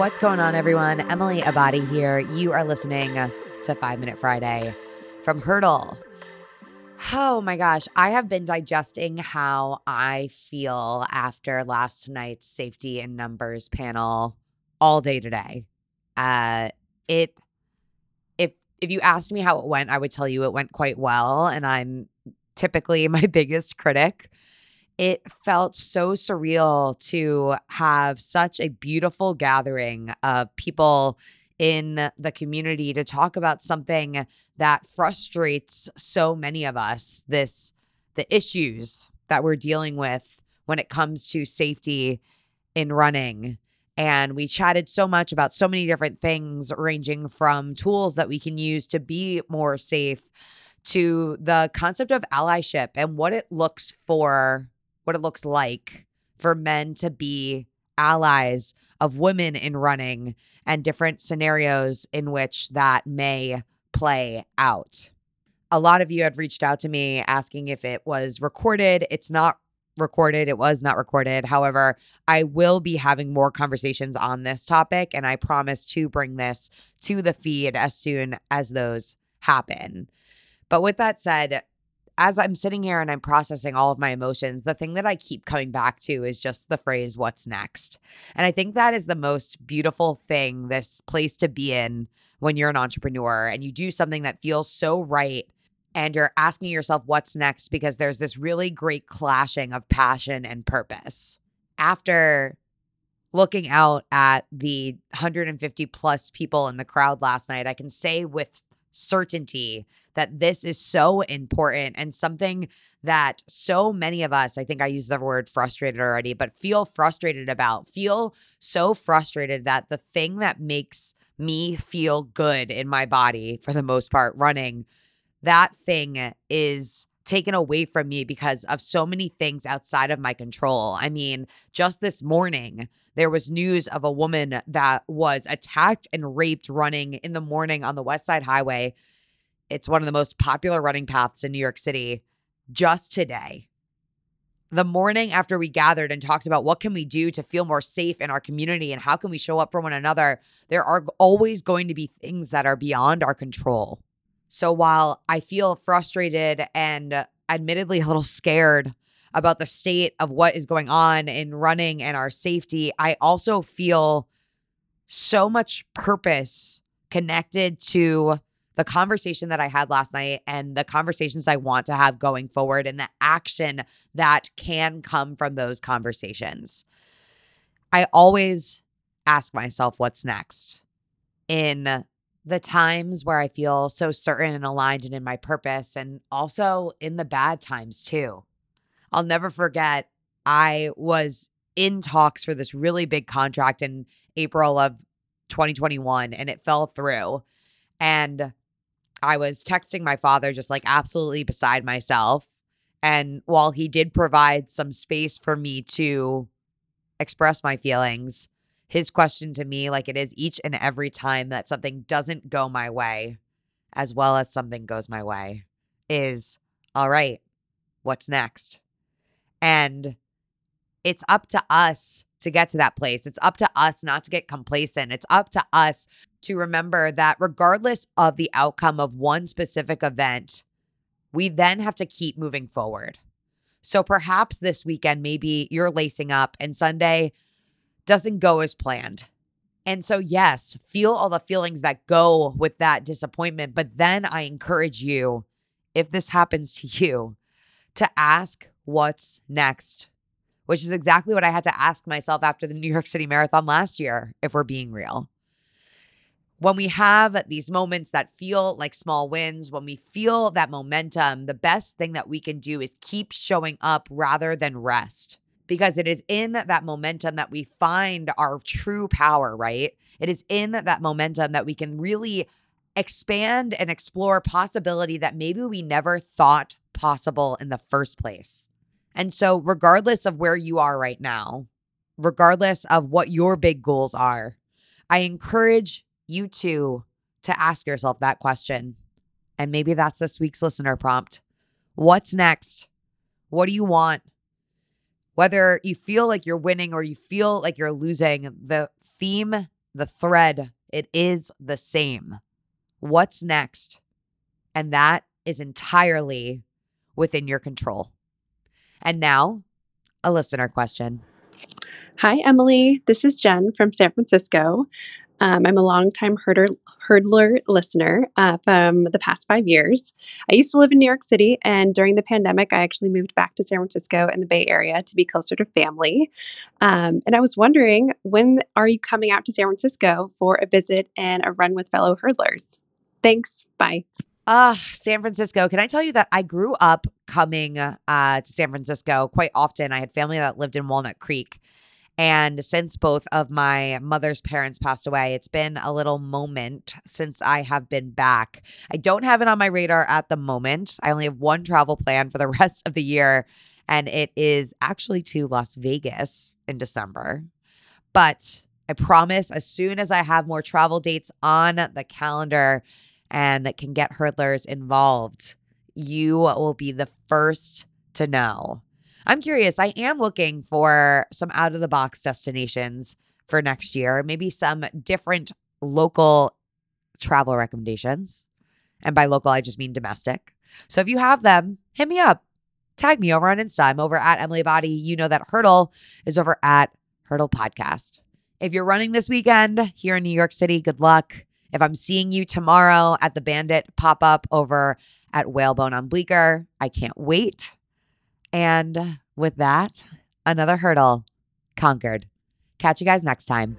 What's going on, everyone? Emily Abadi here. You are listening to Five Minute Friday from Hurdle. Oh my gosh, I have been digesting how I feel after last night's safety and numbers panel all day today. Uh, it if if you asked me how it went, I would tell you it went quite well, and I'm typically my biggest critic it felt so surreal to have such a beautiful gathering of people in the community to talk about something that frustrates so many of us this the issues that we're dealing with when it comes to safety in running. And we chatted so much about so many different things ranging from tools that we can use to be more safe to the concept of allyship and what it looks for what it looks like for men to be allies of women in running and different scenarios in which that may play out. A lot of you had reached out to me asking if it was recorded. It's not recorded. It was not recorded. However, I will be having more conversations on this topic, and I promise to bring this to the feed as soon as those happen. But with that said, as I'm sitting here and I'm processing all of my emotions, the thing that I keep coming back to is just the phrase, what's next? And I think that is the most beautiful thing, this place to be in when you're an entrepreneur and you do something that feels so right and you're asking yourself, what's next? Because there's this really great clashing of passion and purpose. After looking out at the 150 plus people in the crowd last night, I can say with certainty that this is so important and something that so many of us, I think I used the word frustrated already, but feel frustrated about, feel so frustrated that the thing that makes me feel good in my body, for the most part, running, that thing is taken away from me because of so many things outside of my control. I mean, just this morning, there was news of a woman that was attacked and raped running in the morning on the West Side Highway. It's one of the most popular running paths in New York City just today. The morning after we gathered and talked about what can we do to feel more safe in our community and how can we show up for one another, there are always going to be things that are beyond our control. So while I feel frustrated and admittedly a little scared about the state of what is going on in running and our safety, I also feel so much purpose connected to the conversation that I had last night and the conversations I want to have going forward and the action that can come from those conversations. I always ask myself what's next in the times where I feel so certain and aligned and in my purpose, and also in the bad times too. I'll never forget, I was in talks for this really big contract in April of 2021, and it fell through. And I was texting my father, just like absolutely beside myself. And while he did provide some space for me to express my feelings, his question to me, like it is each and every time that something doesn't go my way, as well as something goes my way, is all right, what's next? And it's up to us to get to that place. It's up to us not to get complacent. It's up to us to remember that regardless of the outcome of one specific event, we then have to keep moving forward. So perhaps this weekend, maybe you're lacing up and Sunday, doesn't go as planned. And so, yes, feel all the feelings that go with that disappointment. But then I encourage you, if this happens to you, to ask what's next, which is exactly what I had to ask myself after the New York City Marathon last year, if we're being real. When we have these moments that feel like small wins, when we feel that momentum, the best thing that we can do is keep showing up rather than rest because it is in that momentum that we find our true power, right? It is in that momentum that we can really expand and explore possibility that maybe we never thought possible in the first place. And so, regardless of where you are right now, regardless of what your big goals are, I encourage you to to ask yourself that question. And maybe that's this week's listener prompt. What's next? What do you want? Whether you feel like you're winning or you feel like you're losing, the theme the thread, it is the same. What's next? And that is entirely within your control. And now, a listener question. Hi, Emily. This is Jen from San Francisco. Um, I'm a longtime herder, hurdler listener uh, from the past five years. I used to live in New York City, and during the pandemic, I actually moved back to San Francisco and the Bay Area to be closer to family. Um, and I was wondering, when are you coming out to San Francisco for a visit and a run with fellow hurdlers? Thanks. Bye. Ah, uh, San Francisco. Can I tell you that I grew up coming uh, to San Francisco quite often? I had family that lived in Walnut Creek. And since both of my mother's parents passed away, it's been a little moment since I have been back. I don't have it on my radar at the moment. I only have one travel plan for the rest of the year, and it is actually to Las Vegas in December. But I promise as soon as I have more travel dates on the calendar and can get hurdlers involved, you will be the first to know. I'm curious. I am looking for some out of the box destinations for next year, maybe some different local travel recommendations. And by local, I just mean domestic. So if you have them, hit me up. Tag me over on Insta. I'm over at Emily Abadi. You know that Hurdle is over at Hurdle Podcast. If you're running this weekend here in New York City, good luck. If I'm seeing you tomorrow at the Bandit pop up over at Whalebone on Bleecker, I can't wait. And with that, another hurdle conquered. Catch you guys next time.